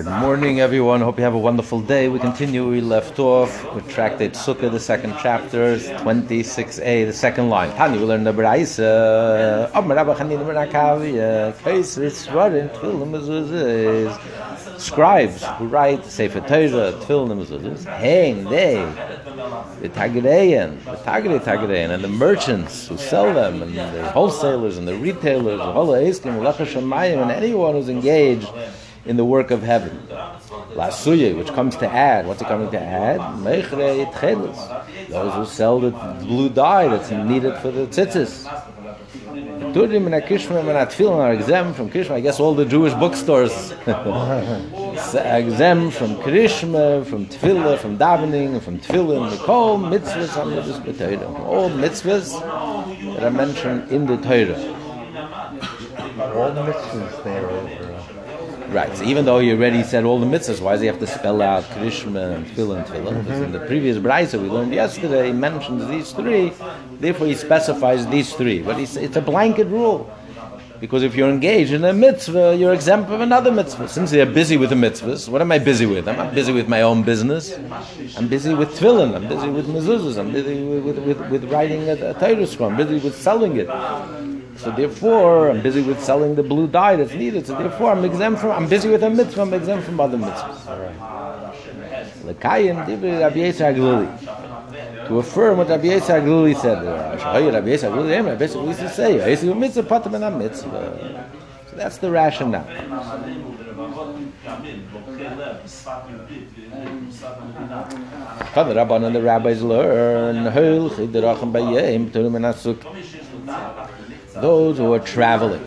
Good morning, everyone. Hope you have a wonderful day. We continue. We left off with Tractate Sukkah, the second chapter, 26a, the second line. Tani, we learned the Braisa. Amar Rabba Chanina Menakavi, uh, Kais Ritzvarin, Tfilim Mezuzah, scribes who write Sefer Torah, Tfilim Mezuzah, hang they, the Tagereyan, the Tagere Tagereyan, and the merchants who sell them, and the wholesalers and the retailers, the Hola Eskim, Lecha Shemayim, and anyone who's engaged in the work of heaven. Lasuye, which comes to add. What's it coming to add? Those who sell the blue dye that's needed for the tzitzis. Turim and Kishma and Atfilin are exempt from Krishma. I guess all the Jewish bookstores exempt from Krishma, from Tefillah, from davening, from Tefillin, the Kol mitzvahs. All mitzvahs that are mentioned in the Torah. All the mitzvahs there Right. So even though he already said all the mitzvahs, why does he have to spell out Krishma and Tefillah and Tefillah? Because in the previous Brisa we learned yesterday, he mentions these three. Therefore, he specifies these three. But it's a blanket rule. Because if you're engaged in a mitzvah, you're exempt from another mitzvah. Since they're busy with the mitzvahs, what am I busy with? I'm not busy with my own business. I'm busy with tefillin. I'm busy with mezuzahs. I'm busy with, with, with, with writing a, a Torah scroll. I'm busy with selling it. So therefore, I'm busy with selling the blue dye that's needed. So therefore, I'm exempt from. I'm busy with a mitzvah. I'm exempt from other mitzvahs. Rabbi Yisrael Glili. To affirm what Rabbi Yisrael Glili said. Rabbi Yisrael Glili, Rabbi Yisrael to say, "Yisrael mitzvah patam and mitzvah." So that's the rationale. the and the rabbis learn those who are traveling.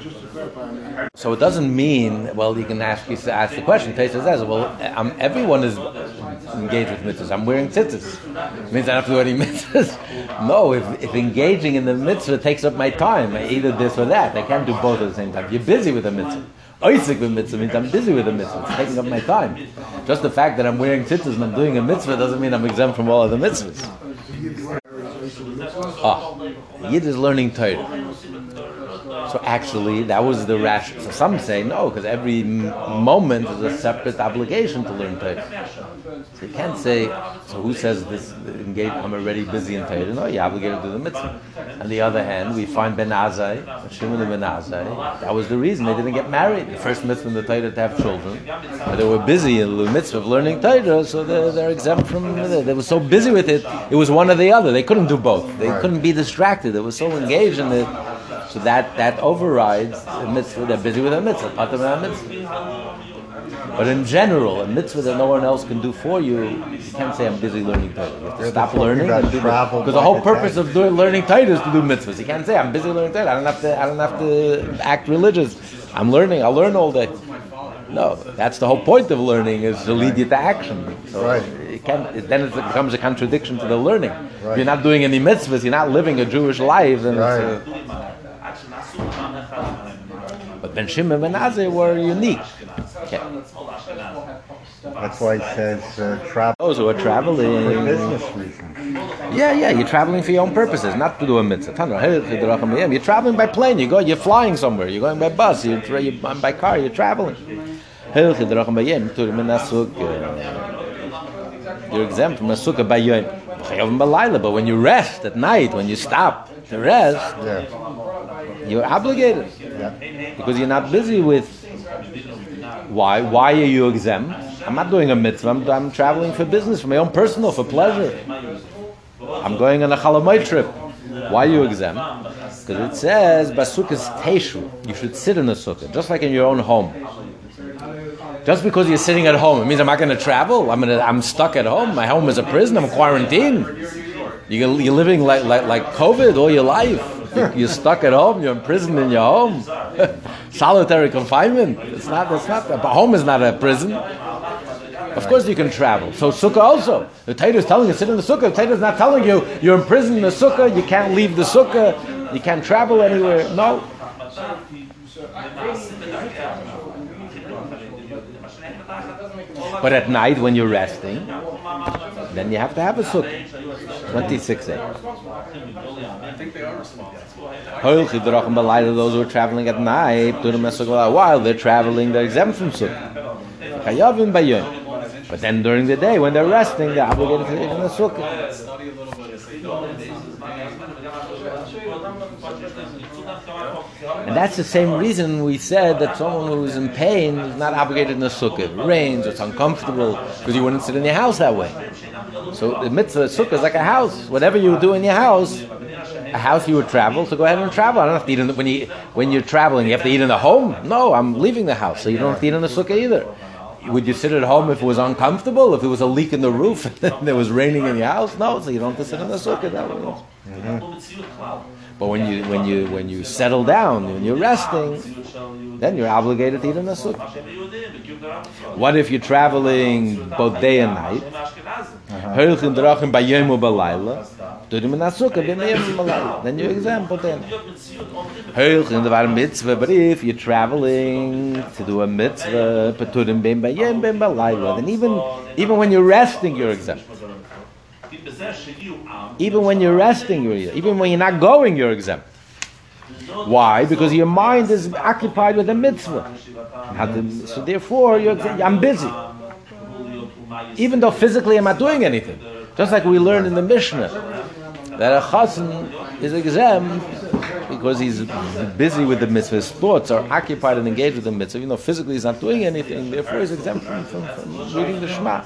So it doesn't mean, well, you can ask you ask the question. Taisa says, well, I'm, everyone is engaged with mitzvahs. I'm wearing tzitzis. It means I don't have to do any mitzvahs. No, if, if engaging in the mitzvah takes up my time, either this or that, I can't do both at the same time. You're busy with the mitzvah. Osek with mitzvah means I'm busy with the mitzvah. It's taking up my time. Just the fact that I'm wearing tzitzis and I'm doing a mitzvah doesn't mean I'm exempt from all of the mitzvahs. Ah, Yid is learning Torah. So actually, that was the rational. So some say no, because every m- moment is a separate obligation to learn Torah. So you can't say. So who says this? Engage, I'm already busy in Torah. No, you're obligated to do the mitzvah. On the other hand, we find Ben Azai, Shimon and Ben Azai. That was the reason they didn't get married. The first mitzvah in the Torah to have children, but they were busy in the mitzvah of learning Torah, so they're, they're exempt from. it. They were so busy with it. It was one or the other. They couldn't do both. They couldn't be distracted. They were so engaged in it. So that, that overrides the mitzvah. They're busy with a mitzvah, patam a mitzvah. But in general, a mitzvah that no one else can do for you, you can't say I'm busy learning Torah. You have to stop learning and do Because the whole purpose of doing learning Torah is to do mitzvahs. You can't say I'm busy learning Torah. I don't have to. I don't have to act religious. I'm learning. I'll learn all day. No, that's the whole point of learning is to lead you to action. So right. it can, it, then it becomes a contradiction to the learning. Right. If you're not doing any mitzvahs, you're not living a Jewish life. Then right. But Ben Shimon and Ben Azai were unique. Okay. That's why it says uh, travel. Those who are traveling. For business reasons. Yeah, yeah, you're traveling for your own purposes, not to do a mitzvah. You're traveling by plane, you go, you're flying somewhere, you're going by bus, you're, you're by car, you're traveling. You're exempt from a sukkah by yom. But when you rest at night, when you stop to rest, yeah. You're obligated. Yeah. Because you're not busy with why? Why are you exempt? I'm not doing a mitzvah. I'm, I'm traveling for business, for my own personal, for pleasure. I'm going on a chalamite trip. Why are you exempt? Because it says basukas teshu. You should sit in a sukkah, just like in your own home. Just because you're sitting at home, it means I'm not going to travel. I'm gonna, I'm stuck at home. My home is a prison. I'm quarantined. You're, you're living like, like, like COVID all your life. You're stuck at home. You're imprisoned in your home. Solitary confinement. It's not. It's not. A home is not a prison. Of course you can travel. So sukkah also. The Torah is telling you sit in the sukkah. The Torah is not telling you you're imprisoned in the sukkah. You can't leave the sukkah. You can't travel anywhere. No. But at night when you're resting, then you have to have a sukkah. 26 a. Those who are traveling at night, while they're traveling, they're exempt from sukkah. But then during the day, when they're resting, they're obligated to eat in the sukkah. And that's the same reason we said that someone who is in pain is not obligated in the sukkah. It rains, it's uncomfortable, because you wouldn't sit in your house that way. So the mitzvah sukkah is like a house. Whatever you do in your house, house you would travel, so go ahead and travel. I don't have to eat in the, when you when you're traveling. You have to eat in the home. No, I'm leaving the house, so you don't have to eat in the sukkah either. Would you sit at home if it was uncomfortable? If there was a leak in the roof and it was raining in your house? No, so you don't have to sit in the sukkah that way. Mm-hmm. But when you when you when you settle down, when you're resting, then you're obligated to eat in the sukkah. What if you're traveling both day and night? Then you're exempt. Then but if you're traveling to do a mitzvah, then even even when you're resting, you're exempt. Even when you're resting, you're even when you're not going, you're exempt. Why? Because your mind is occupied with a mitzvah. So therefore, I'm busy. Even though physically I'm not doing anything. Just like we learned in the Mishnah, that a chassan is exempt because he's busy with the mitzvah. His thoughts are occupied and engaged with the mitzvah. Even though physically he's not doing anything, therefore he's exempt from, from, from reading the Shema.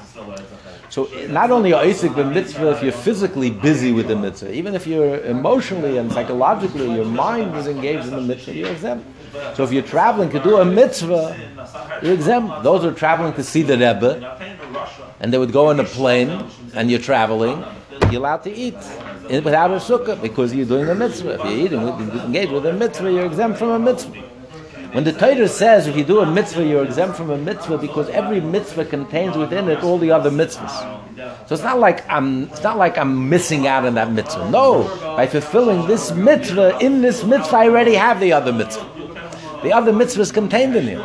So not only are Osek the mitzvah if you're physically busy with the mitzvah, even if you're emotionally and psychologically, your mind is engaged in the mitzvah, you're exempt. So if you're traveling to do a mitzvah, you're exempt. Those who are traveling to see the Rebbe, and they would go on a plane, and you're traveling, you're allowed to eat without a sukkah because you're doing a mitzvah. If you're eating, you're engaged with a mitzvah, you're exempt from a mitzvah. When the Torah says if you do a mitzvah, you're exempt from a mitzvah because every mitzvah contains within it all the other mitzvahs. So it's not like I'm it's not like I'm missing out on that mitzvah. No, by fulfilling this mitzvah, in this mitzvah I already have the other mitzvah. The other mitzvah is contained in it.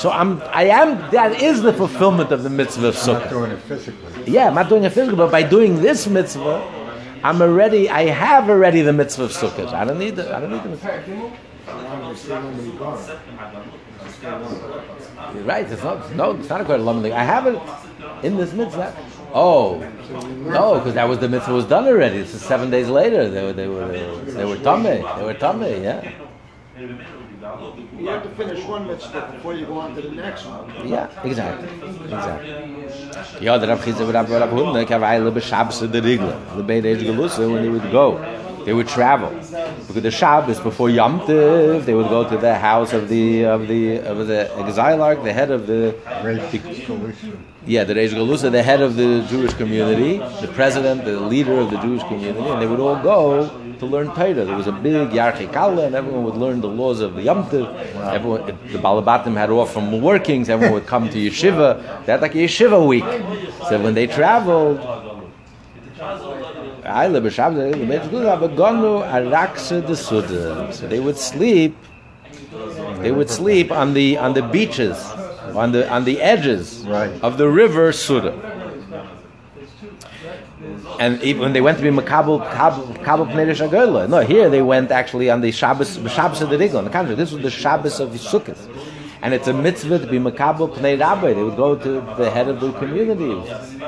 So I'm I am that is the fulfillment of the mitzvah of sukkah. Not doing it physically. Yeah, I'm not doing it physically, but by doing this mitzvah, I'm already I have already the mitzvah of sukkah. I don't need the I don't need the mitzvah. You're right. It's not. No, it's not a of I have it in this mitzvah. Oh, no, because that was the mitzvah was done already. It's seven days later. They were they were they were tummy. They were tummy. Yeah. You have to finish one mitzvah before you go on to the next one. Yeah, exactly. Exactly. Ja, der Rab Chizah Rab Rab Hunde, kawaii lebe Shabbos de Rigla. Lebe Reish Gelusa, when they would go. They would travel because the Shabbos before Yom Tov, they would go to the house of the of the of the exilarch, the head of the, the yeah, the Reish Galusa, the head of the Jewish community, the president, the leader of the Jewish community, and they would all go to learn Torah. There was a big Yarchei Kala, and everyone would learn the laws of the Yom Tov. Wow. Everyone, the Balabatim had off from workings. Everyone would come to yeshiva. They had like a yeshiva week. So when they traveled, so they would sleep. They would sleep on the on the beaches, on the on the edges right. of the river Sura. And even when they went to be Makabel Kabel Pnei No, here they went actually on the Shabbos Shabbos of the Rigla. On the contrary, this was the Shabbos of Sukkot and it's a mitzvah to be makabel pnei rabbi. They would go to the head of the community,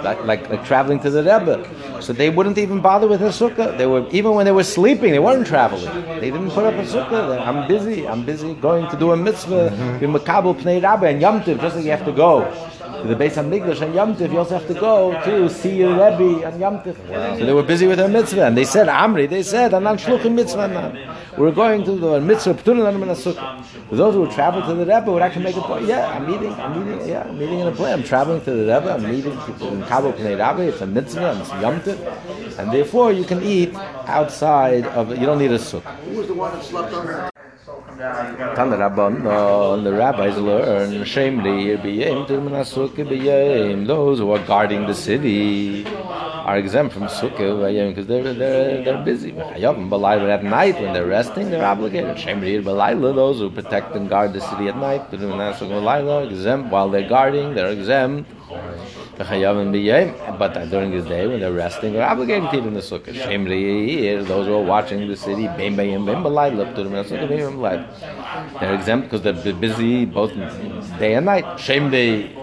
like, like, like traveling to the rebbe. So they wouldn't even bother with a sukkah. They were even when they were sleeping, they weren't traveling. They didn't put up a sukkah. I'm busy. I'm busy going to do a mitzvah. Be makabel pnei rabbi and yom just like you have to go to the Beis Hamikdash and Yom Tiv, you also have to go to see your Rebbe and Yom Tiv. So they were busy with their mitzvah, and they said, Amri, they said, Anan Shluchim mitzvah We're going to the mitzvah, Ptunin Anan Sukkah. Those who travel to the Rebbe would actually make a point, yeah, I'm meeting, I'm meeting, yeah, I'm meeting in a plan. I'm traveling to the Rebbe, I'm meeting in Kabul Pnei Rabbi, it's a mitzvah, and it's Yom Tiv, and therefore you can eat outside of, you don't need a sukkah. Who was the one that slept on Tan Rabban, the rabbis learn, Shemri, those who are guarding the city are exempt from Sukkah, because they're, they're, they're busy. But at night, when they're resting, they're obligated. Shemri, B'layla, those who protect and guard the city at night, Tirmanasuke, exempt, while they're guarding, they're exempt. But during the day, when they're resting, they're obligated to eat in the sukkah. Shemri, those who are watching the city, they're exempt because they're busy both day and night. Shemri,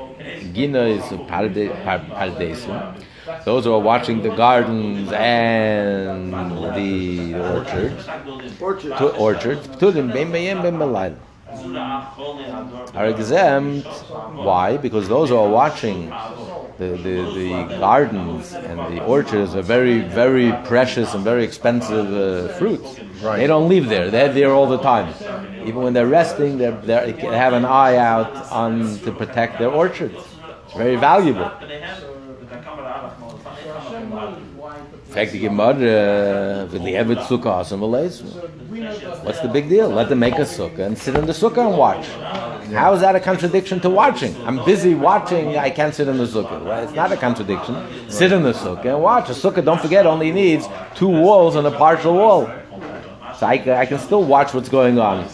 Gina is pardesim. Those who are watching the gardens and the orchards, Orchard. to orchards, to them, are exempt. Why? Because those who are watching the, the, the gardens and the orchards are very, very precious and very expensive uh, fruits. Right. They don't leave there. They're there all the time. Even when they're resting, they're, they're, they have an eye out on to protect their orchards. It's very valuable. Fact, the Gemara, uh, What's the big deal? Let them make a sukkah and sit in the sukkah and watch. How is that a contradiction to watching? I'm busy watching, I can't sit in the sukkah. Well, it's not a contradiction. Sit in the sukkah and watch. A sukkah, don't forget, only needs two walls and a partial wall. So I, I can still watch what's going on.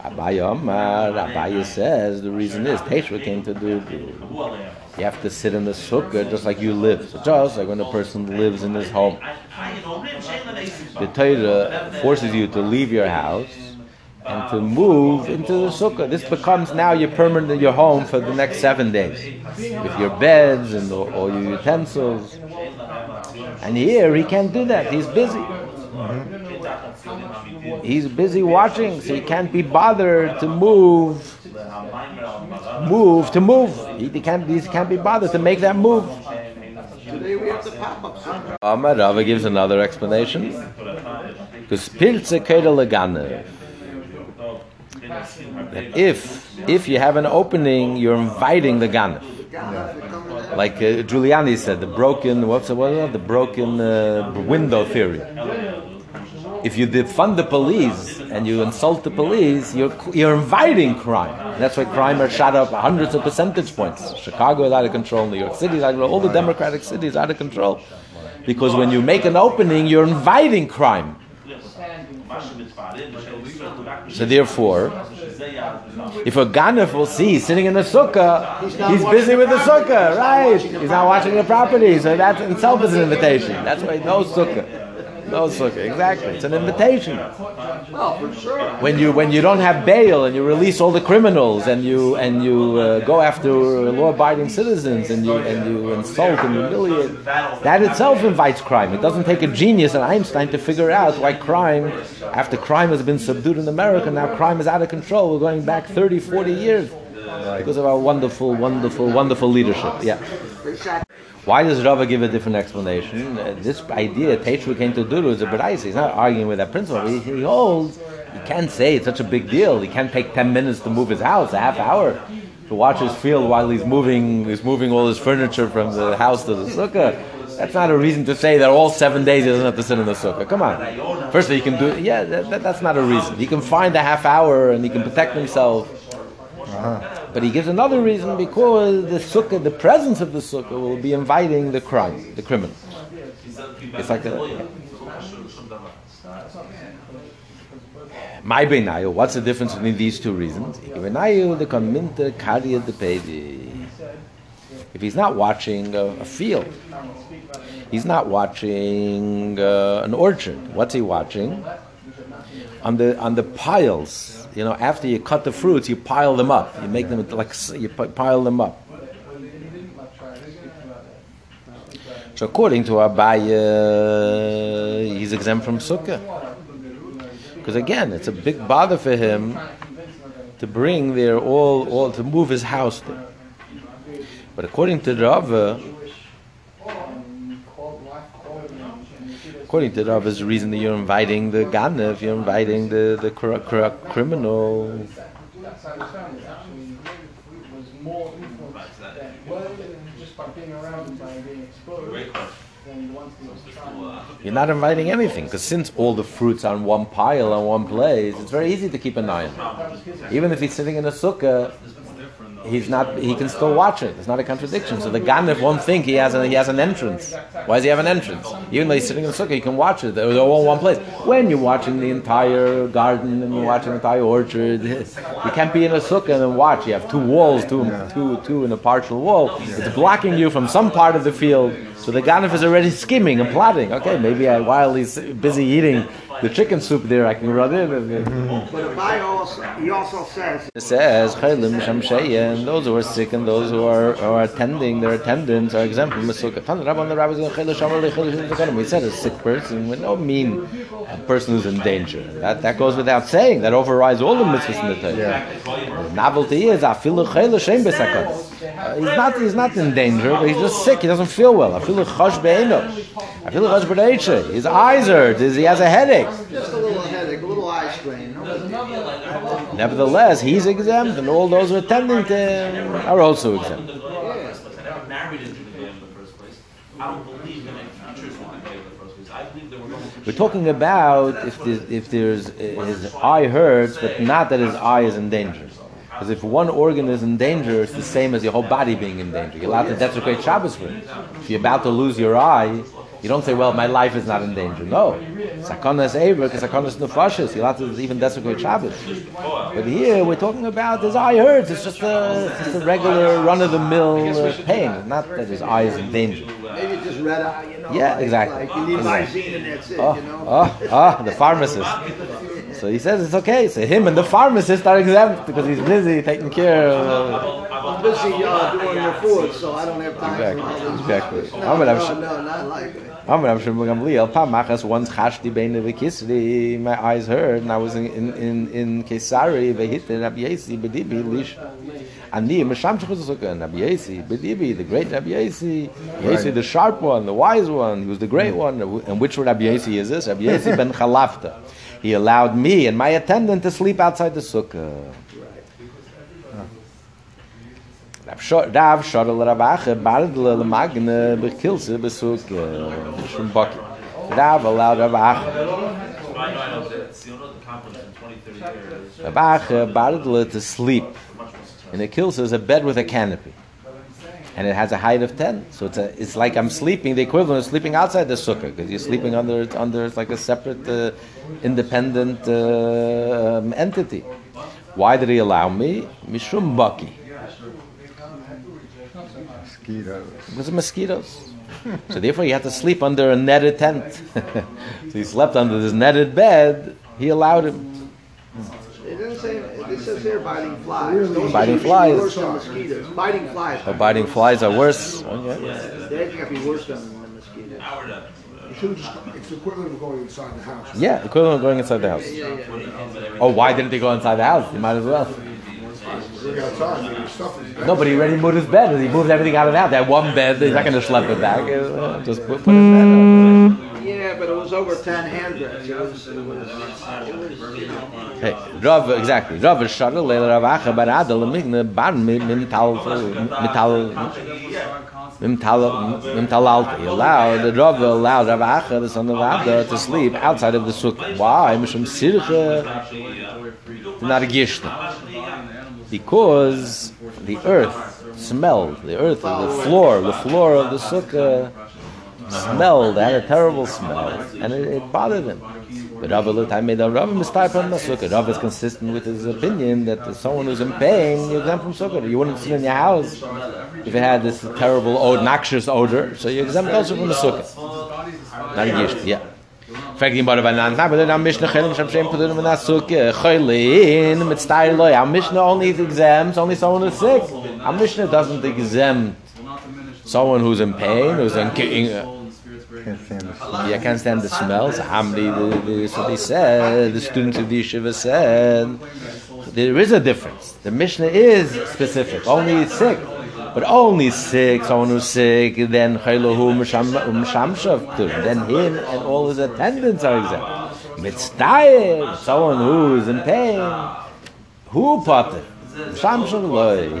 Abaya Omar, Abaya says the reason is Teshua came to do. You have to sit in the sukkah just like you live. So just like when a person lives in his home. The Torah forces you to leave your house and to move into the sukkah. This becomes now your permanent your home for the next seven days with your beds and all, all your utensils. And here he can't do that. He's busy. Mm-hmm. He's busy watching, so he can't be bothered to move. Move to move. He can't. He can't be bothered to make that move. Today we have the pop-up center. Amar Rava gives another explanation. Because pilze kedel legane. That if if you have an opening, you're inviting the ganef. Like uh, Giuliani said, the broken what's the what is it? the broken uh, window theory. If you defund the police and you insult the police, you're you're inviting crime. That's why crime are shot up hundreds of percentage points. Chicago is out of control. New York City is out of control. All the democratic cities out of control. Because when you make an opening, you're inviting crime. So therefore, if a ganef will see sitting in the sukkah, he's busy with the sukkah, right? He's not watching the property, so that itself is an invitation. That's why no sukkah. No sukkah, exactly. It's an invitation. Well, for sure. When you when you don't have bail and you release all the criminals and you and you uh, go after law-abiding citizens and you and you insult and humiliate, that itself invites crime. It doesn't take a genius and Einstein to figure out why crime, after crime has been subdued in America, now crime is out of control. We're going back 30, 40 years because of our wonderful, wonderful, wonderful leadership. Yeah. Why does Rava give a different explanation? Uh, this idea, Teishva came to Duru, is a Beraisa. He's not arguing with that principle. He, he holds, he can't say it's such a big deal. He can't take 10 minutes to move his house, a half hour, to watch his field while he's moving, he's moving all his furniture from the house to the sukkah. That's not a reason to say that all seven days he doesn't have to sit in the sukkah. Come on. Firstly, he can do Yeah, that, that, that's not a reason. He can find a half hour and he can protect himself. But he gives another reason because the sukkah, the presence of the sukkah, will be inviting the crime, the criminal. It's like a. My benayu, what's the difference between these two reasons? If he's not watching a, a field, he's not watching uh, an orchard. What's he watching? On the on the piles, you know, after you cut the fruits, you pile them up. You make them like you pile them up. So according to Abaya, uh, he's exempt from sukkah. Because again, it's a big bother for him to bring there all, all to move his house there. But according to Rava, according to Rava's the reason that you're inviting the Ganev, you're inviting the, the cr- cr- criminal. You're not inviting anything because since all the fruits are in one pile on one place, it's very easy to keep an eye on. Even if he's sitting in a sukkah, he's not. He can still watch it. It's not a contradiction. So the ganif won't think he has a, he has an entrance. Why does he have an entrance? Even though he's sitting in the sukkah, you can watch it. They're all in one place. When you're watching the entire garden and you're watching the entire orchard, you can't be in a sukkah and then watch. You have two walls, two, two, two in a partial wall. It's blocking you from some part of the field. So the ganif is already skimming and plotting. Okay, maybe I, while he's busy eating the chicken soup there, I can run in. And, But Abai also, he also says, it says, "Chaylim shamsheyen." Those who are sick and those who are, who are attending their attendants are exempt from the sukkah. Tan Rabban the rabbis going chaylim shamar lechaylim. We said a sick person. We don't mean a person who's in danger. That that goes without saying. That overrides all the mitzvahs in the Torah. The novelty is afilu chaylim shem besakon. Uh, He's not he's not in danger, but he's just sick. He doesn't feel well. I Afilu chash beino. Afilu chash b'reiche. His eyes hurt. His- He has a headache. Just a little headache, a little eye strain. Nevertheless, he's exempt, and all those who him are also exempt. We're talking about if there's, if there's his eye hurts, but not that his eye is in danger. Because if one organ is in danger, it's the same as your whole body being in danger. You're allowed to desecrate Shabbos for it. If you're about to lose your eye, you don't say, "Well, my life is not in danger." No, sakana is ever because sakana is nefashis. You're allowed to even desecrate Shabbos. But here we're talking about his eye hurts. It's just a, it's just a regular run-of-the-mill uh, pain, not that his eye is in danger. Maybe just red eye, you know. Yeah, like- exactly. Like you need and that's it, Oh, you know. oh, oh, the pharmacist. So he says it's okay. So him and the pharmacist are exempt because he's busy taking care of. Uh, I'm busy uh, doing your food, so I don't have time Exactly, for all this. exactly. No, have no, no, not like that. Amr Rav Shimon Gamliel, Pamachas once chashti beine v'kisri, my eyes heard, and I was in in in, in Kesari v'hitte Rabbi Yesi b'dibi lish. Ani meshamshach u'zuka, Rabbi Yesi b'dibi, the great Rabbi Yesi, Yesi the sharp one, the wise one, he was the great one. And which Rabbi Yesi is this? Rabbi Yesi ben Chalafta. He allowed me and my attendant to sleep outside the sukkah. Rav Shadal Rav Ache Bardle Lemagne Bekilse Besuk Shum Baki. Rav allowed Rav Ache I know, I know. The Tzionot conference in 20, 30 years. Rav Ache Bardle to sleep in a kilsa is a bed with a canopy. And it has a height of 10. So it's, a, it's like I'm sleeping, the equivalent of sleeping outside the sukkah, because you're sleeping under, under like a separate, uh, independent uh, um, entity. Why did he allow me? Mishum Baki. Mosquitoes. Because of mosquitoes. so therefore, he had to sleep under a netted tent. so he slept under this netted bed. He allowed him. It doesn't say, it says here biting flies. Those Biting are flies. Worse than mosquitoes. Biting flies. Oh, biting flies are worse. Oh, yeah. They gotta be worse than the mosquitoes. You should just, it's equivalent of going inside the house. Yeah, equivalent of going inside the house. Oh, why didn't he go inside the house? He might as well. Bring outside, maybe stuff is better. No, but he already moved his bed. He moved everything out of the house. That one bed, he's not going to schlep it back. Uh, Just put, put his bed out. Yeah, but it was over ten handbreadths. Hey, Rav, exactly. Rav Shadal Leil Rav Acha Bar Adal Migne Bar Mim Tal Mital Mim Tal Mim Tal Alta. He allowed Rav allowed Rav Acha the son of Abda to sleep outside of the sukkah. Why? Mishum Sircha not a gishta. Because the earth smelled. The earth, the floor, the floor of the sukkah smelled, had a terrible smell, and it, it bothered him. But Rav made a Rav mistake on the sukkah. Rav is consistent with his opinion that someone who's in pain, you're exempt from sukkah. You wouldn't sit in your house if it had this terrible, noxious odor. So you're exempt also from the sukkah. Not a yeah. Fragt ihn bare banan, na, aber dann am Mishnah chelim sham shem pudurim in asuke, eh, choylin, mit style loy, am Mishnah only exempts, only someone who's sick. Am Mishnah doesn't exempt someone who's in pain, who's in, Can't stand the smell. yeah, can't stand the smells. Hamri, the, the, so they said, the students of the yeshiva said, there is a difference. The Mishnah is specific, only sick. But only sick, someone who's sick, then mshamshavtur, then him and all his attendants are exempt. Mitzdayer, someone who is in pain, who potter?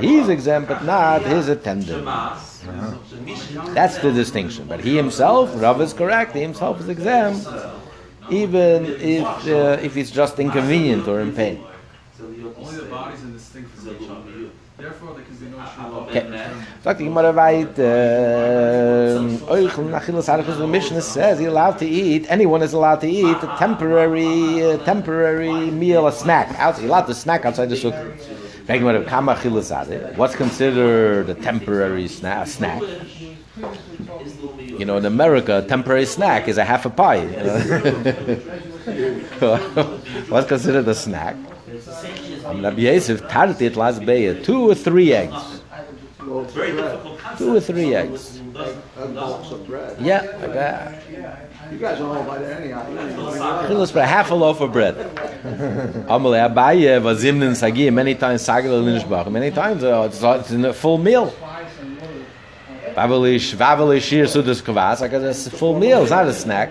He's exempt, but not his attendants. That's the distinction. But he himself, Rav is correct. He himself is exempt, even if uh, if it's just inconvenient or in pain. Only the bodies are distinct from each other. Therefore, there can be no shul. Okay. Sagt die Gemara weiter. Euchel Nachilus Archus, the Mishnah says you're allowed to eat, anyone is allowed to eat a temporary, uh, temporary meal, a snack. You're allowed to snack outside the sukkah. Frag Gemara, Kama Achilus Archus. What's considered a temporary sna- snack? You know, in America, a temporary snack is a half a pie. What's considered a snack? Two or three eggs. Well, it's Very bread. difficult concept. Two or three eggs. Of bread. Yeah, like that. You guys don't know about it anyhow. For half a loaf of bread. Amale Abaye was zimnen sagi many times sagel linshbach. Many times uh, it's, it's in a full meal. Babelish, babelish here sudas kavas. Like it's a full meal. It's not a snack.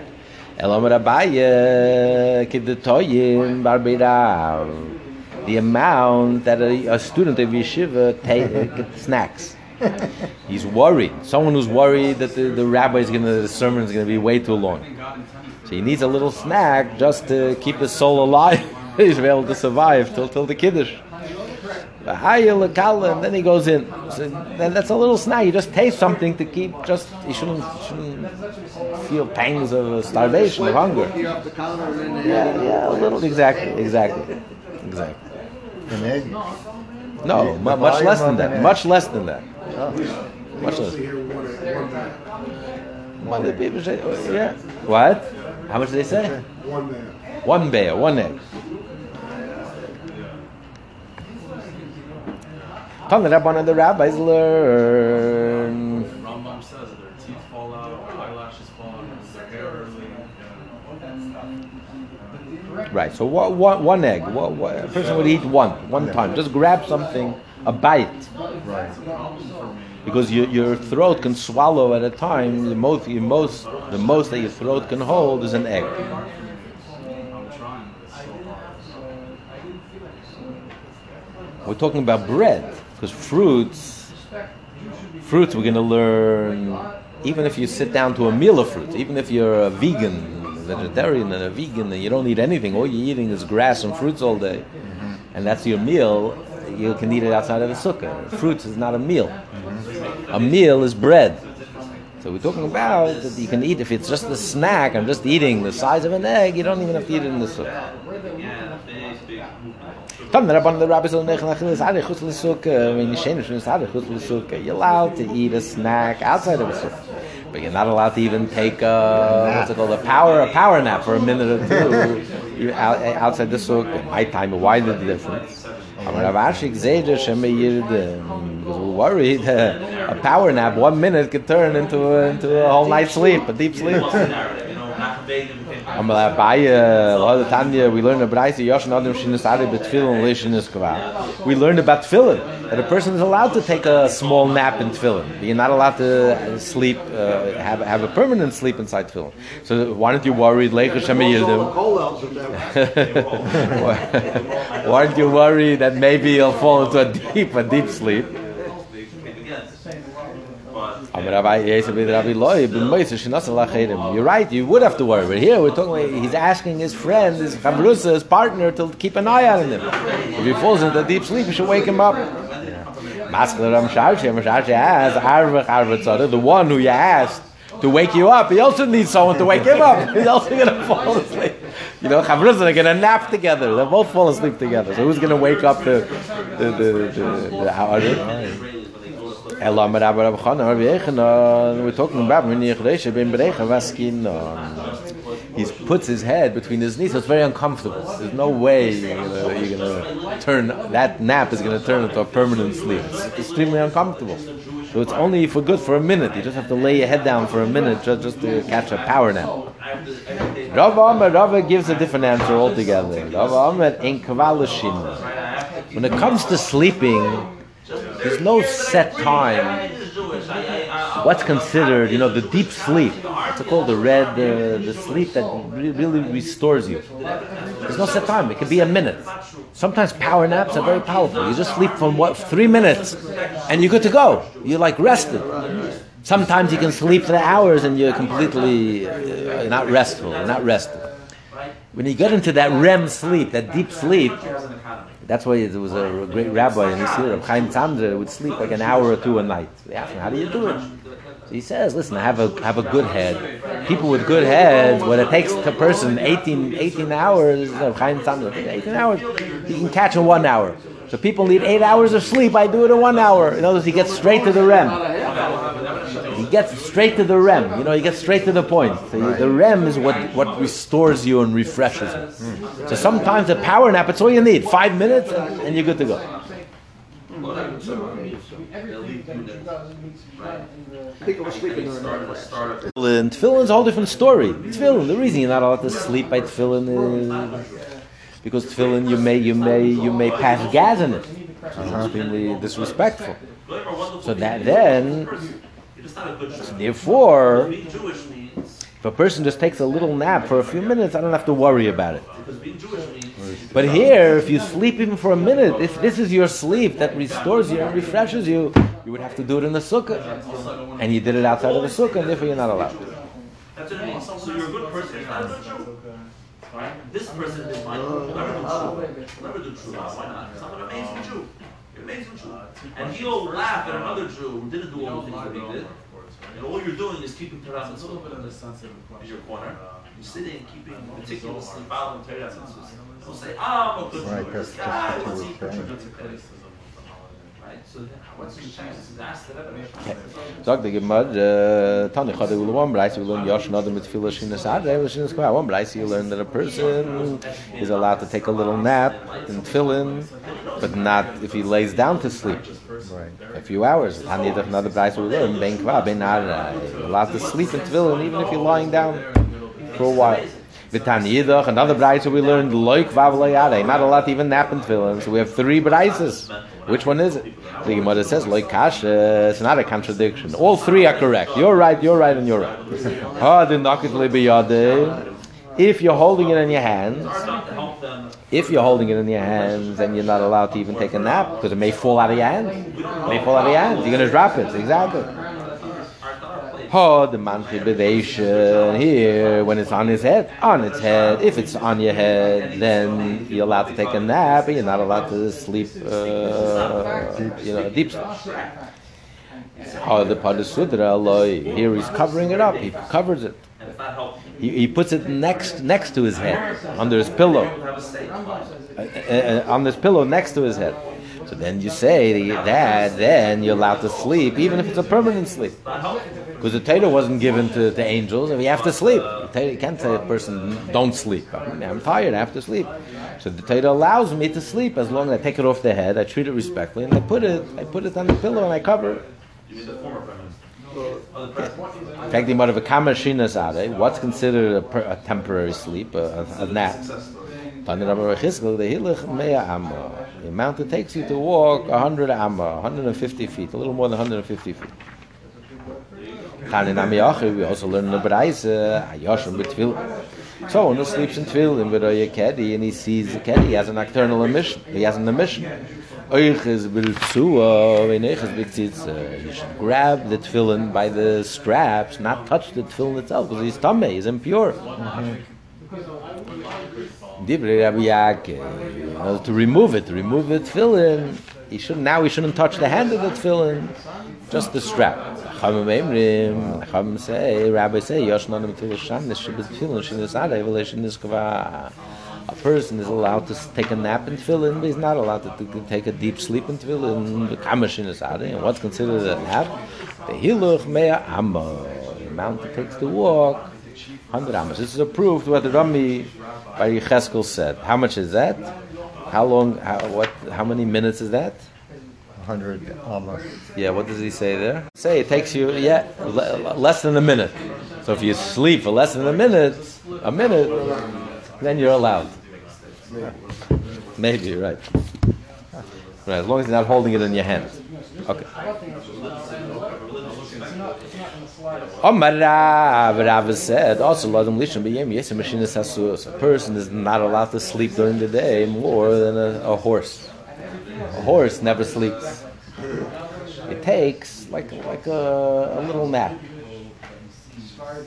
Elamar Abaye kidetoyim barbirav. The amount that a, a student of yeshiva ta- uh, snacks. He's worried. Someone who's worried that the, the rabbi is going to, the sermon is going to be way too long. So he needs a little snack just to keep his soul alive. He's able to survive till till the kiddush. And then he goes in. So that's a little snack. You just taste something to keep. Just you shouldn't shouldn't feel pangs of starvation, of hunger. You have the counter and then Yeah, yeah, a little. Exactly, exactly, exactly. An egg? No, The mu- much less than that. an Much less than that. Much less. Here, one, one What people say? Yeah. What? How much did they say? one man. One bear, one egg. Come the Rabban and the rabbis learn. Rambam says that their teeth fall out, eyelashes fall out, their hair early. Right, so one, one, one egg. What, what, a person would eat one, one time. Just grab something, a bite. Right. Because your, your throat can swallow at a time. The most, your most, the most that your throat can hold is an egg. We're talking about bread. Because fruits, fruits we're going to learn, even if you sit down to a meal of fruits, even if you're a vegan, vegetarian and a vegan and you don't eat anything, all you're eating is grass and fruits all day, mm-hmm. and that's your meal, you can eat it outside of the sukkah. Fruits is not a meal. Mm-hmm. A meal is bread. So we're talking about that you can eat, if it's just a snack, I'm just eating the size of an egg, you don't even have to eat it in the sukkah. Tam der Rabban der Rabbi soll nech nach les alle gut les sukkah, wenn you shame schon alle gut les sukkah. You're allowed to eat a snack outside of the sukkah. But you're not allowed to even take a, what's it called, a power, a power nap for a minute or two out, outside the sukkah. My time, why the difference? Because we're worried uh, a power nap, one minute could turn into a, into a whole night's sleep, a deep sleep. Amal Abaya, Lord Tanya, we learned about Braisa, Yosh Nadim Shinus Ari Betfilin Lishinus Kva. We learned about Tefillin, that a person is allowed to take a small nap in Tefillin. You're not allowed to sleep, uh, have, have a permanent sleep inside Tefillin. So why don't you worry, Leicha Shema Yirdim? Cold outs in there. why, aren't you worried that maybe you'll fall into a deep, a deep sleep? Amar Rabbi Yosef ben Rabbi Loi, ben Moishe, shenas Allah chayrim. You're right, you would have to worry. But here we're talking he's asking his friend, his chavrusa, his partner, to keep an eye on him. If he falls into deep sleep, you should wake him up. The one who you asked to wake you up, he also needs someone to wake him up. He's also going to fall asleep. You know, chavrusa, are going to nap together. They'll both fall asleep together. So who's going to wake up the, the, the, the, the, the Aber ab khan aber wir gehen we're talking about gelezen ben bregen was kin he puts his head between his knees so it's very uncomfortable. There's no way you're gonna, you're turn that nap is gonna turn into a permanent sleep. It's extremely uncomfortable. So it's only for good for a minute. You just have to lay your head down for a minute just, just to catch a power nap. Rav Amar Rav gives a different answer altogether. Rav Amar when it comes to sleeping there's no set time. What's considered, you know, the deep sleep. It's called the red, the sleep that really restores you. There's no set time. It can be a minute. Sometimes power naps are very powerful. You just sleep for what three minutes, and you're good to go. You're like rested. Sometimes you can sleep for hours and you're completely uh, not restful. Not rested. When you get into that REM sleep, that deep sleep, that's why there was a great rabbi in year, Chaim Tzamzer, would sleep like an hour or two a night. They asked him, how do you do it? So he says, listen, I have a, have a good head. People with good heads, what it takes a person 18, 18 hours, Chaim Tzamzer, 18 hours, he can catch in one hour. So people need eight hours of sleep, I do it in one hour. In other words, he gets straight to the REM. Gets straight to the REM. You know, he gets straight to the point. The, the REM is what, what restores you and refreshes you. So sometimes a power nap, it's all you need. Five minutes and, and you're good to go. People were sleeping during that class. Tefillin, tefillin's a whole different story. Tefillin, the reason you're not allowed to sleep by tefillin is because tefillin you may you may you may pass gas in it. It's extremely disrespectful. So that then, therefore, if a person just takes a little nap for a few minutes, I don't have to worry about it. But here, if you sleep even for a minute, if this is your sleep that restores you and refreshes you, you would have to do it in the sukkah. And you did it outside of the sukkah, and therefore you're not allowed. that's what it means. So you're a good person, you're not a good Jew. Right? This person is my, never do true. Never do true. Why not? An amazing Jew. You're an amazing Jew. And he'll laugh at another Jew who didn't do all the things that he did. And all you're doing is keeping Torah It's a little bit of mitzvot a sensitive in question. your corner. Uh, You're sitting, keeping meticulously following Torah mitzvot. He'll say, ah, I'm a good Right, Jew. that's This guy, just what what's you he were saying. contributing? criticism of the holiday. Right? So then, what's his chance? He's asked to that. Sagt der Gemad, uh, Tani Chade will one Bryce will learn Yosh another mit Tefillah Shinas Adre, Shinas Kwa. One Bryce you learn that a person is allowed to take a little nap in Tefillin, but not if he lays down to sleep. Right. A few hours. Tani of another Bryce will learn Ben Kwa Ben Adre. Allowed to sleep in Tefillin even if you're lying down for a while. V'tani Yidach, another Bryce we learned Loik Vav Loyade. Not a lot even nap in Tefillin. So we have three Bryces. Which one is it? The Gemara says Loik Kasha. It's not a contradiction. All three are correct. You're right. You're right, and you're right. If you're holding it in your hands, if you're holding it in your hands, and you're not allowed to even take a nap because it may fall out of your hands. It may fall out of your hands. You're going to drop it. Exactly. Oh, the manchibidation here when it's on his head, on its head. If it's on your head, then you're allowed to take a nap, and you're not allowed to sleep, uh, you know, deep sleep. Oh, the padasudra. Here he's covering it up. He covers it. He, he puts it next next to his head, under his pillow, uh, uh, on this pillow next to his head. So then you say that then you're allowed to sleep, even if it's a permanent sleep. Because the Torah wasn't given to, the angels, and we have to sleep. The you can't say a person, don't sleep. I'm, I'm tired, I have to sleep. So the Torah allows me to sleep as long as I take it off the head, I treat it respectfully, and I put it, I put it on the pillow and I cover it. You mean the former prime minister? The present. In fact, the of a kamashinas ade, eh? what's considered a, per, a temporary sleep, a, a, a nap? Tani Rabbi Rechizkel, the hilich mea amma. The amount it takes you to walk 100 amma, 150 feet, a little more than 150 feet. Tani Nami Yachi, we also learn in the Brais, Ayoshim with Tefillah. So when he sleeps in Tefillah, with a Keddy, and he sees the he has an nocturnal emission. He has an emission. Euch is biltsua, when euch is biktzitz, you should grab the tefillin by the straps, not touch the tefillin itself, because he's tameh, he's impure. Divrei Rabbi Yaakov, to remove it, to remove the tefillin, he should now he shouldn't touch the hand of the tefillin, just the strap. Chachamim Emrim, Chachamim say, Rabbi say, Yoshnan Mitzvah Shanis Shabbat Tefillin Shinis Adai V'Leishin Niskava. A person is allowed to take a nap in tefillin, but he's not allowed to, to take a deep sleep in tefillin. Kamashin is adai, and eh? what's considered a nap? The hiluch mea amma, the amount it takes to walk, 100 amos. This is approved what the Rami by Yecheskel said. How much is that? How long? How what? How many minutes is that? 100 almost. Um, yeah, what does he say there? Say it takes you yeah le- less than a minute. So if you sleep for less than a minute, a minute, then you're allowed. Maybe right. Right, as long as you're not holding it in your hand. Okay. Omar Rav, Rav said, also Ladam. A person is not allowed to sleep during the day more than a, a horse. A horse never sleeps. It takes like like a, a little nap.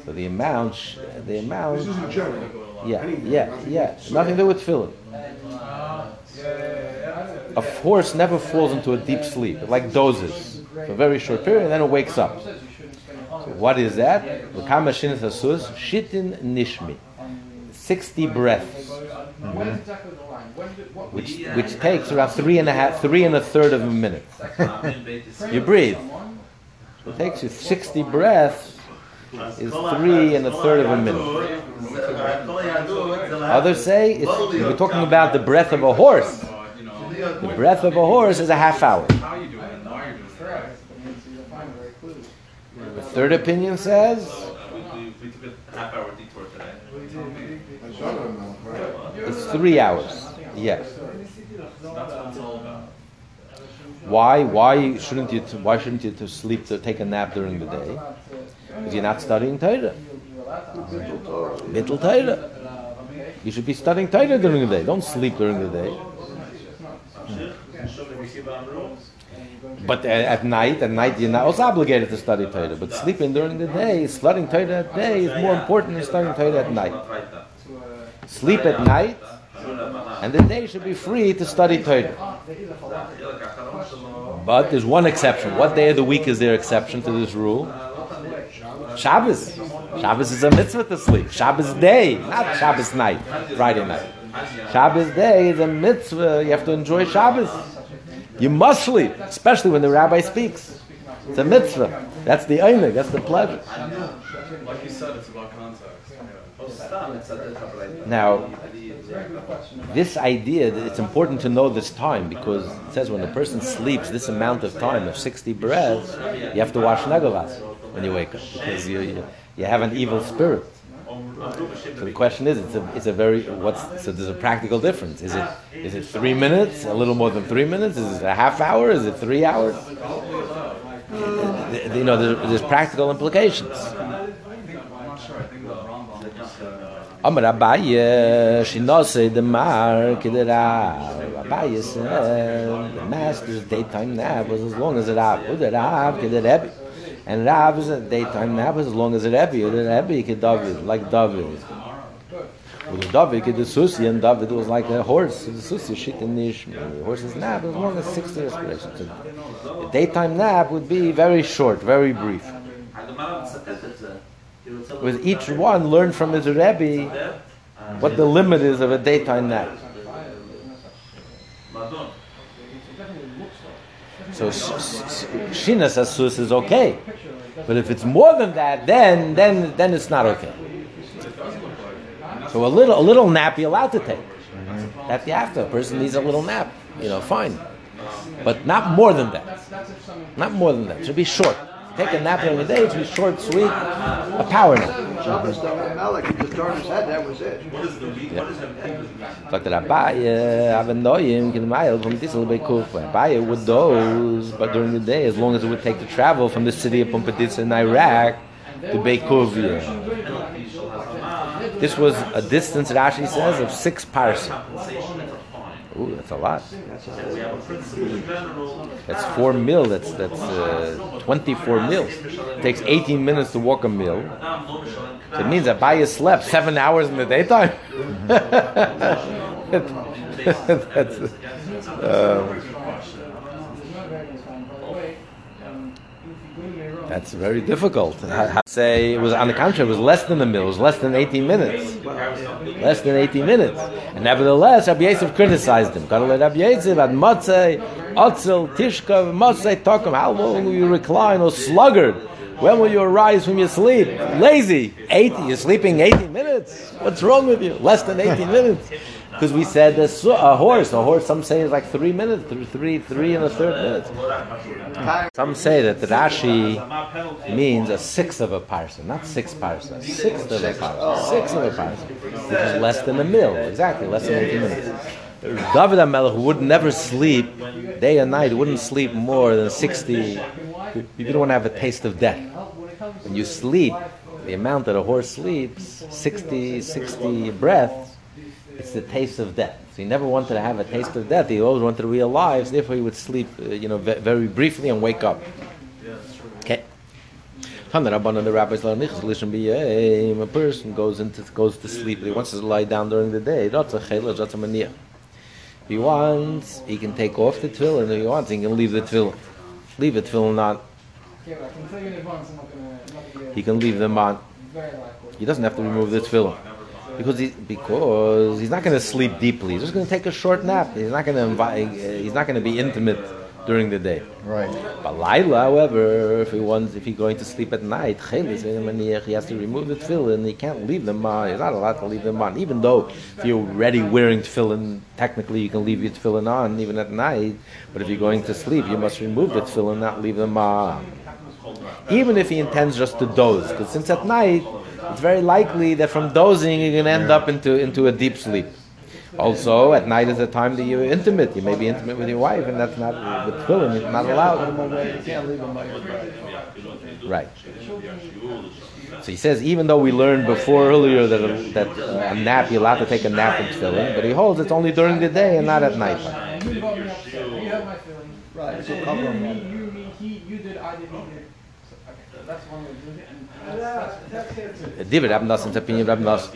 So the amount, sh- the amount, This isn't general. yeah, yeah, yeah, nothing to do with filling. A horse never falls into a deep sleep. It like dozes for a very short period and then it wakes up. So what is that? The Kamashin Sasus, Shitin Nishmi. 60 breaths. Mm-hmm. Which, which takes around three and a half, three and a third of a minute. You breathe. It takes you 60 breaths is three and a third of a minute. Others say we're talking about the breath of a horse. You know, The breath of a horse is a half hour. how you doing and why you're doing it. The third opinion says We, we took a half hour detour today. That's not enough, right? it's three hours. Yes. Why? Why shouldn't you? Why shouldn't you to sleep to take a nap during the day? Because you're not studying Torah. Bittul Torah. You should be studying Torah during the day. Don't sleep during the day. But uh, at night, at night you're not also obligated to study Torah. But sleeping during the day, studying Torah at day is more important than studying Torah at night. Sleep at night, and the day should be free to study Torah. But there's one exception. What day of the week is there exception to this rule? Shabbos. Shabbos is a mitzvah to sleep. Shabbos day, not Shabbos night, Friday night. Shabbos day is a mitzvah. You have to enjoy Shabbos. You must sleep, especially when the rabbi speaks. It's a mitzvah. That's the einig. That's the pleasure. Like you said, it's about context. Now, this idea that it's important to know this time because it says when a person sleeps this amount of time of 60 breaths, you have to wash negovas when you wake up because you, you, you have an evil spirit. So the question is, it's a, it's a very what's so there's a practical difference. Is it is it three minutes, a little more than three minutes? Is it a half hour? Is it three hours? Uh, you know, there, there's practical implications. I'm not sure. I think the Rambam said, Amar Abaye, Shinose the Mar, Kidera. Abaye said, the master's daytime nap was as long as the Rab. Uda Rab, Kidera. And Rab's daytime nap was as long as the Rebbe. Uda Rebbe, David, like David. Uda David, Kid Susi, and David was like a horse. The Susi, shit in Nish. The horse's nap was as long as 60 respirations. The daytime nap would be very short, very brief. With each one, learn from his Rebbe what the limit is of a daytime nap. So sh- sh- shinas asus is okay, but if it's more than that, then then then it's not okay. So a little a little nap you're allowed to take. Mm-hmm. Have to. A person needs a little nap, you know, fine, but not more than that. Not more than that. It should be short. Take a nap during the day. It should be short, sweet, a power nap. Shabbos, the Melech, he just turned his head, that was it. Sagt der Abaye, haben Noyim, kin Mail, from Tissel bei Kuf. Abaye would those, but during the day, as long as it would take to travel from the city of Pumbeditsa in Iraq to Beikuvia. This was a distance, Rashi says, of six parsa. Ooh, that's a lot. That's four mil. That's that's uh, twenty-four mil. It takes eighteen minutes to walk a mil. So it means that Abaye slept seven hours in the daytime. that's, um, that's very difficult. I- I say it was on the contrary, it was less than a mil. It was less than eighteen minutes. Less than 18 minutes. And nevertheless, Rabbi Yosef criticized him. Rabbi Yosef at Motzei, Otzel, Tishkov, Motzei, Tokum. How long will you recline, or sluggard? When will you arise from your sleep? Lazy. 80. You're sleeping 80 minutes. What's wrong with you? Less than 18 minutes. Because we said a, uh, a horse. A horse, some say, it's like three minutes, three, three, three and a third minutes. Some say that the Rashi means a sixth of a parsa, not six parsa, sixth of a parsa, sixth of a parsa, which is less than a mil, exactly, less than 18 minutes. David HaMelech would never sleep day and night, wouldn't sleep more than 60, You don't want to have a taste of death. when you sleep, the amount that a horse sleeps, 60, 60 breaths, it's the taste of death. So he never wanted to have a taste of death. He always wanted to be alive. So therefore, he would sleep, uh, you know, ve- very briefly and wake up. Okay. The rabbis. A person goes into goes to sleep. He wants to lie down during the day. If he wants, he can take off the tefillin. If he wants, he can leave the tefillin. Leave the tefillin not He can leave them on. He doesn't have to remove the tefillin. Because, he, because he's not going to sleep deeply. He's just going to take a short nap. He's not going to invite. He's not going to be intimate during the day. Right. But Laila, however, if he wants, if he's going to sleep at night, he has to remove the tefillin. He can't leave them on. He's not allowed to leave them on. Even though if you're already wearing tefillin, technically you can leave your tefillin on even at night. But if you're going to sleep, you must remove the tefillin, not leave them on. Even if he intends just to doze, because since at night it's very likely that from dozing you can end up into into a deep sleep. Also, at night is a time that you're intimate. You may be intimate with your wife, and that's not with tefillin. It's not allowed. You can't leave them on Right. So he says, even though we learned before earlier that a, that a nap you're allowed to take a nap in tefillin, but he holds it's only during the day and not at night. You brought me upset. You have my feelings. Right, so You, cover you, them. me, you, me, he, you did, I did, he did. So, okay, that's one way of doing it, David Rabbi Nassim opinion Rabbi Nassim.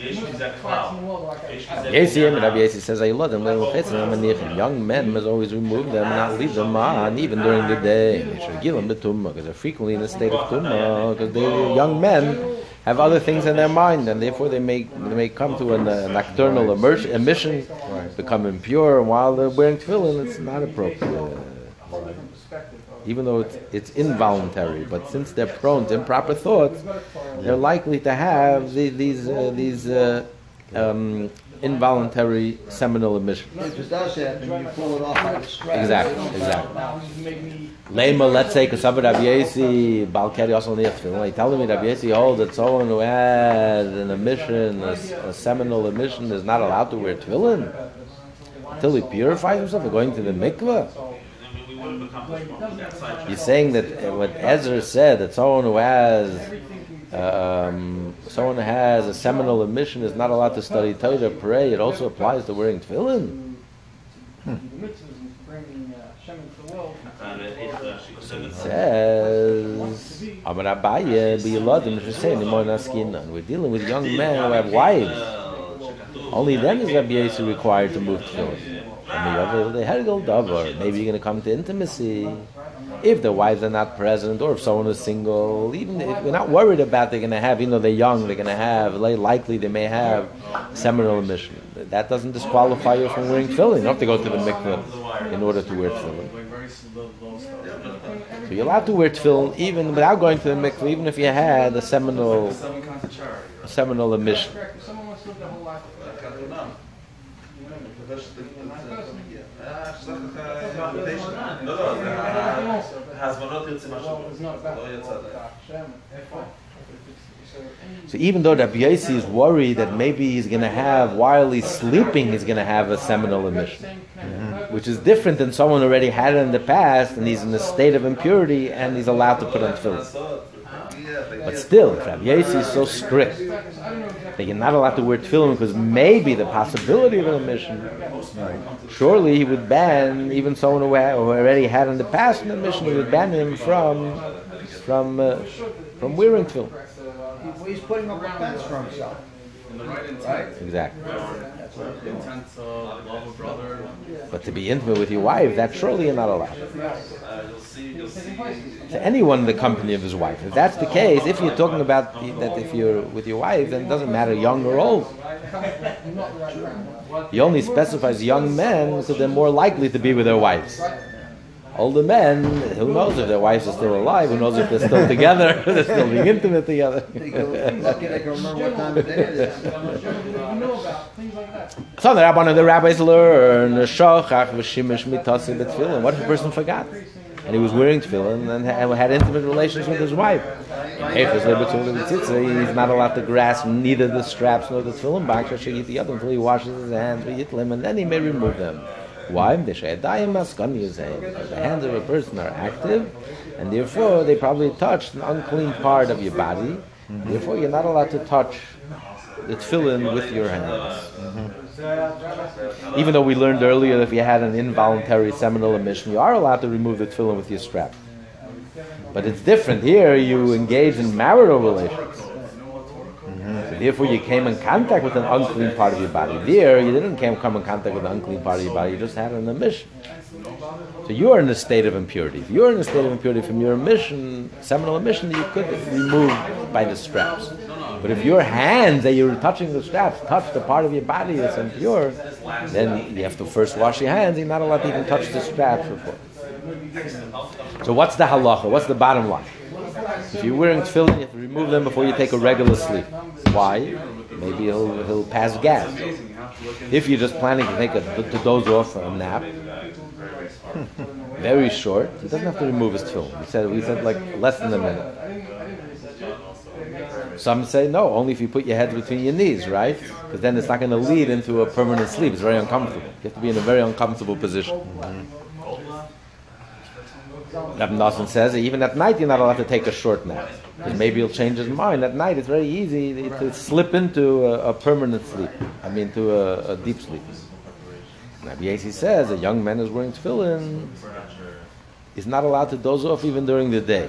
Yesim, Rabbi Yossi says, "I love them. little chitzim, manichim." Young men must always remove them and not leave them on, even during the day. They should give them the tumma because they're frequently in a state of tumma. Because they young men have other things in their mind, and therefore they may they may come to an, uh, nocturnal emission, become impure. And while they're wearing tefillin, it's not appropriate. whole different perspective of- Even though it's, it's involuntary, but since they're prone to improper thoughts, they're likely to have the, these uh, these uh, um, involuntary seminal emissions. If it does happen, you pull it off like a strap. Exactly, exactly. Now, you make me Lema, let's say, because Rabbi Yossi, Balkari also near tefillin. Telling me Rabbi Yossi holds that someone who had an emission, a, a seminal emission, is not allowed to wear tefillin until he purifies himself, going to the mikveh. We would have accomplished more. Side He's saying that uh, what Ezra said that someone who has um, someone who has a seminal emission is not allowed to study Torah, pray. It also applies to wearing tefillin. the bringing uh, Shem the world. It says, Amar Abaye, B'yiladim, Shusayim, Limon Askinan. We're dealing with young men who have wives. Only then is Rabbi Yossi required to move tefillin. Maybe you're going to come to intimacy. If the wives are not present, or if someone is single, even if we're not worried about they're going to have, you know, they're young, they're going to have, likely they may have seminal emission. That doesn't disqualify you from wearing tefillin. You don't have to go to the mikveh in order to wear tefillin. So you're allowed to wear tefillin even without going to the mikveh, even if you had a seminal, a seminal emission. So even though Rabbi Yossi is worried that maybe he's going to have, while he's sleeping, he's going to have a seminal emission, mm-hmm. which is different than someone already had it in the past and he's in a state of impurity and he's allowed to put on tefillin. But still, Rabbi Yossi is so strict. That you're not allowed to wear tefillin because maybe the possibility of an emission, surely he would ban even someone who, who already had in the past an emission, he would ban him from from uh, from wearing tefillin. He's putting up a fence for himself. In the right intent. Exactly. The intent of love of brother. But to be intimate with your wife, that surely you're not allowed. You'll see, you'll see. To anyone in the company of his wife. If that's the case, if you're talking about the- that if you're with your wife, then it doesn't matter young or old. Not the right ground. He only specifies young men so they're more likely to be with their wives. Older men, who knows if their wives are still alive, who knows if they're still together, they're still being intimate together. They they can remember what time of day it is. You know about things like that. So the rabbi the rabbis learn shochach v'shimish b'tefillin. What if a person forgot? And he was wearing tefillin and had intimate relations with his wife. He's not allowed to grasp neither the straps nor the tefillin box or should eat the other until he washes his hands with yitlim, and then he may remove them. Why? Is The hands of a person are active, and therefore they probably touched an unclean part of your body. Therefore, you're not allowed to touch the tefillin with your hands. Even though we learned earlier that if you had an involuntary seminal emission, you are allowed to remove the tefillin with your strap. But it's different. Here, you engage in marital relations. Therefore, you came in contact with an unclean part of your body. There, you didn't come in contact with an unclean part of your body. You just had an emission. So you are in a state of impurity. If you're in a state of impurity from your emission, seminal emission, you could remove by the straps. But if your hands that you're touching the straps touch the part of your body that's impure, then you have to first wash your hands. You're not allowed to even touch the straps before. So what's the halacha? What's the bottom line? If you're wearing tefillin, you have to remove them before you take a regular sleep. Why? Maybe he'll, he'll pass gas. If you're just planning to take a to doze off for a nap, very short, he doesn't have to remove his tefillin. We said we said like less than a minute. Some say no, only if you put your head between your knees, right? Because then it's not going to lead into a permanent sleep. It's very uncomfortable. You have to be in a very uncomfortable position. Mm-hmm. Rabbi Nassim says even at night you're not allowed to take a short nap because maybe he'll change his mind. At night it's very easy to slip into a, a permanent sleep. I mean, to a, a deep sleep. Rabbi Yossi says a young man who's wearing tefillin is not allowed to doze off even during the day.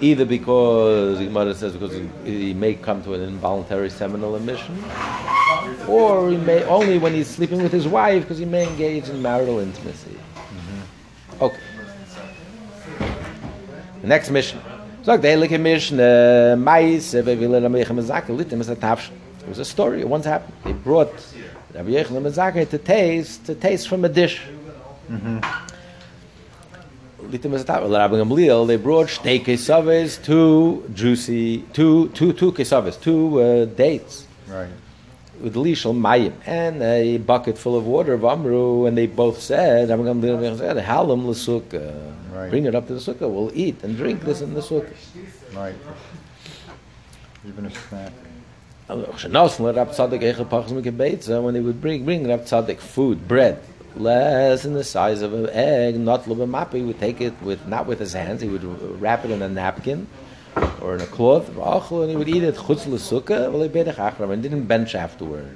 Either because mother says because he may come to an involuntary seminal emission, or he may only when he's sleeping with his wife because he may engage in marital intimacy. Okay. The next mission. Sagt der Heilige Mission, Meise, wie will er mich sagen, Litim ist a Tafsch. It was a story, it once happened. They brought Rabbi Yechon Mezake to taste, to taste from a dish. Litim is a Tafsch. Rabbi Gamliel, they brought shtei kesaves, two juicy, two, two, two kesaves, two uh, dates. Right. With lishal mayim and a bucket full of water of amru, and they both said, "I'm going to halam l'sukkah." Right. Bring it up to the sukkah. We'll eat and drink this in the sukkah. Right. Even a snack. When they would bring bring Rab Tzadok food, bread, less in the size of an egg, not lubamapi, he would take it with not with his hands. He would wrap it in a napkin or in a cloth, and he would eat it chutz l'sukkah, and didn't bench afterwards.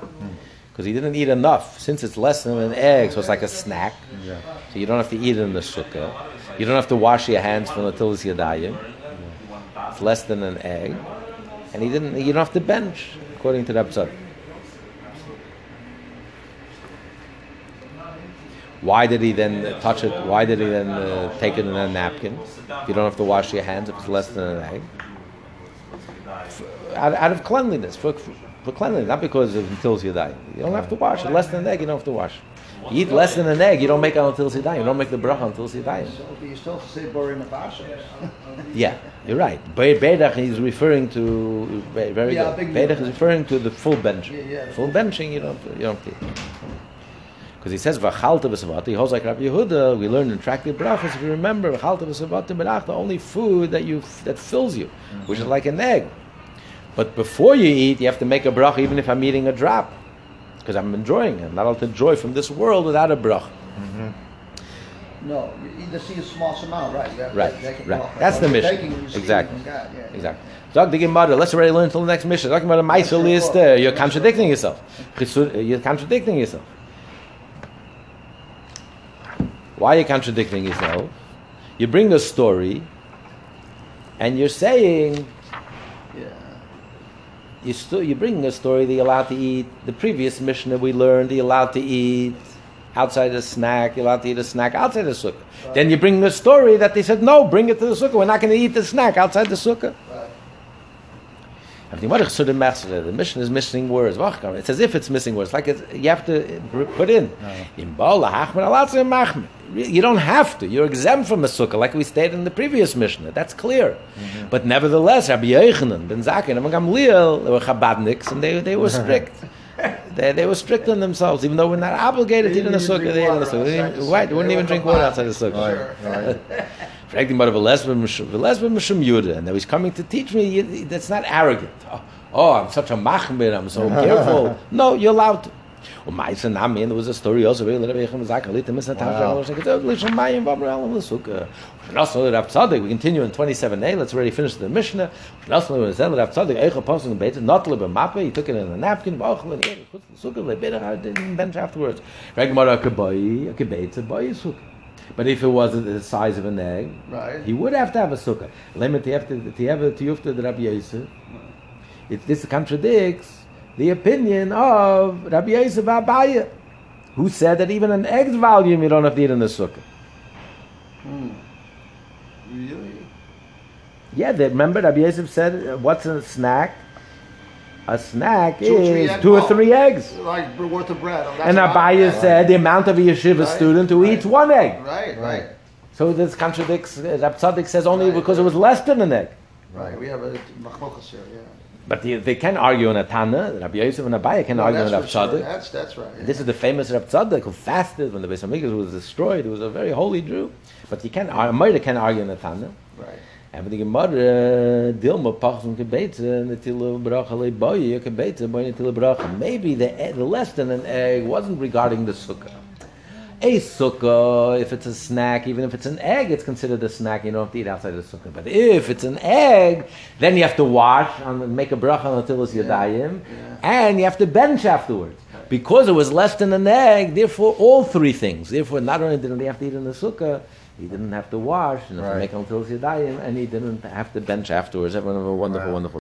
Hmm. Because he didn't eat enough. Since it's less than an egg, so it's like a snack. Yeah. So you don't have to eat it in the sukkah. You don't have to wash your hands from the tilis yadayim. It's less than an egg. And he didn't, you don't have to bench, according to the. Why did he then touch it? Why did he then uh, take it in a napkin? If you don't have to wash your hands if it's less than an egg. Out, out of cleanliness, for, for cleanliness, not because of Natilas Yadayim. You don't have to wash it. Less than an egg, you don't have to wash. You eat less than an egg, you don't make it Natilas Yadayim. You don't make the bracha Natilas Yadayim. So you still say Borim. Yeah, you're right. Be- Bedach is referring to very Yeah, good. Bedach is referring to the full benching. Yeah, yeah. Full benching, you don't you don't eat. Because he says v'chalta v'savati, he holds like Rabbi Yehuda. We learned in Tractate Brachas. If you remember, v'chalta v'savati berach, the only food that you that fills you, which is like an egg. But before you eat, you have to make a brach, even if I'm eating a drop, because I'm enjoying it. I'm not allowed to enjoy from this world without a brach. Mm-hmm. No, you either see a small amount, right? You have to Right, take right. off. That's the mission. Exactly. God, yeah. Exactly. Zog the Gemara. Let's already learn until the next mission. Talking about a ma'aser list there. You're contradicting yourself. You're contradicting yourself. Why are you contradicting yourself? You bring a story, and you're saying Yeah. you st- you're bringing a story that you're allowed to eat. The previous mission that we learned, you're allowed to eat outside the snack. You're allowed to eat a snack outside the sukkah. Then you bring the story that they said no, bring it to the sukkah. We're not going to eat the snack outside the sukkah. Uh, the mission is missing words. It's as if it's missing words. Like it's, you have to put in. You don't have to. You're exempt from a sukkah, like we stated in the previous mission. That's clear. Mm-hmm. But nevertheless, Rabbi Yochanan, Ben Zakkai, and Gamliel, they were Chabadniks, and they, they were strict. They, they were strict on themselves, even though we're not obligated to eat in the sukkah. They ate in the sukkah. Right, they wouldn't even drink water outside the sukkah. Right, right. Fragt ihn mal über Lesben Mishum Yudah. And now he's coming to teach me, that's not arrogant. Oh, oh, I'm such a machmir, I'm so careful. No, you're allowed to. Und meisten Namen, there was a story also, where Rabbi Yechon was like, "Alit Misa Tasha, was like, "Lish Mayim Vamra Elam L'Sukkah." And also Rav Tzadok, we continue in 27a, let's already finish the Mishnah. Also when it said Rav Tzadok, Eichel Posel Beit, not Lebe Mappe, he took it in a napkin, Vachel, and Ere, Chutz L'Sukkah, Lebeder, didn't bench afterwards. Regmar Akabai, a Kebeit, a Boy Sukkah. But if it was the size of an egg, Right. he would have to have a sukkah. Lemon to have to have a tiyufta the Rabbi Yosef. It, this contradicts the opinion of Rabbi Yosef Abaye, who said that even an egg's volume you don't have to eat in the sukkah. Really? Yeah, they, remember Rabbi Yosef said, uh, "What's a snack? A snack Two is egg- two or three eggs." Like worth of bread. Oh, And Abaye bread. said the amount of a yeshiva Right, student who right. eats one egg. Right, right, So this contradicts. Uh, Rab Tzadok says only Right. because it was less than an egg. right. We have a machlokas here, yeah. But they, they can argue on a Tana. Rabbi Yosef and Abaye can No, argue that's Rab for sure. Tzadok. That's, that's right. This is the famous Rab Tzadok who fasted when the Beis Hamikdash was destroyed. He was a very holy Jew. But he can an Amora can argue on a Tana. Right. And the Gemara, Dilma pachs kebetze netile bracha le boy kebetze boy netile bracha. Maybe the the less than an egg wasn't regarding the sukkah. A sukkah, if it's a snack, even if it's an egg, it's considered a snack. You don't have to eat outside of the sukkah. But if it's an egg, then you have to wash and make a bracha on Natilas Yadayim, and you have to bench afterwards. Because it was less than an egg, therefore all three things. Therefore, not only didn't he have to eat in the sukkah, he didn't have to wash and Right. make Natilas Yadayim, and he didn't have to bench afterwards. Everyone have a wonderful, Wow. wonderful.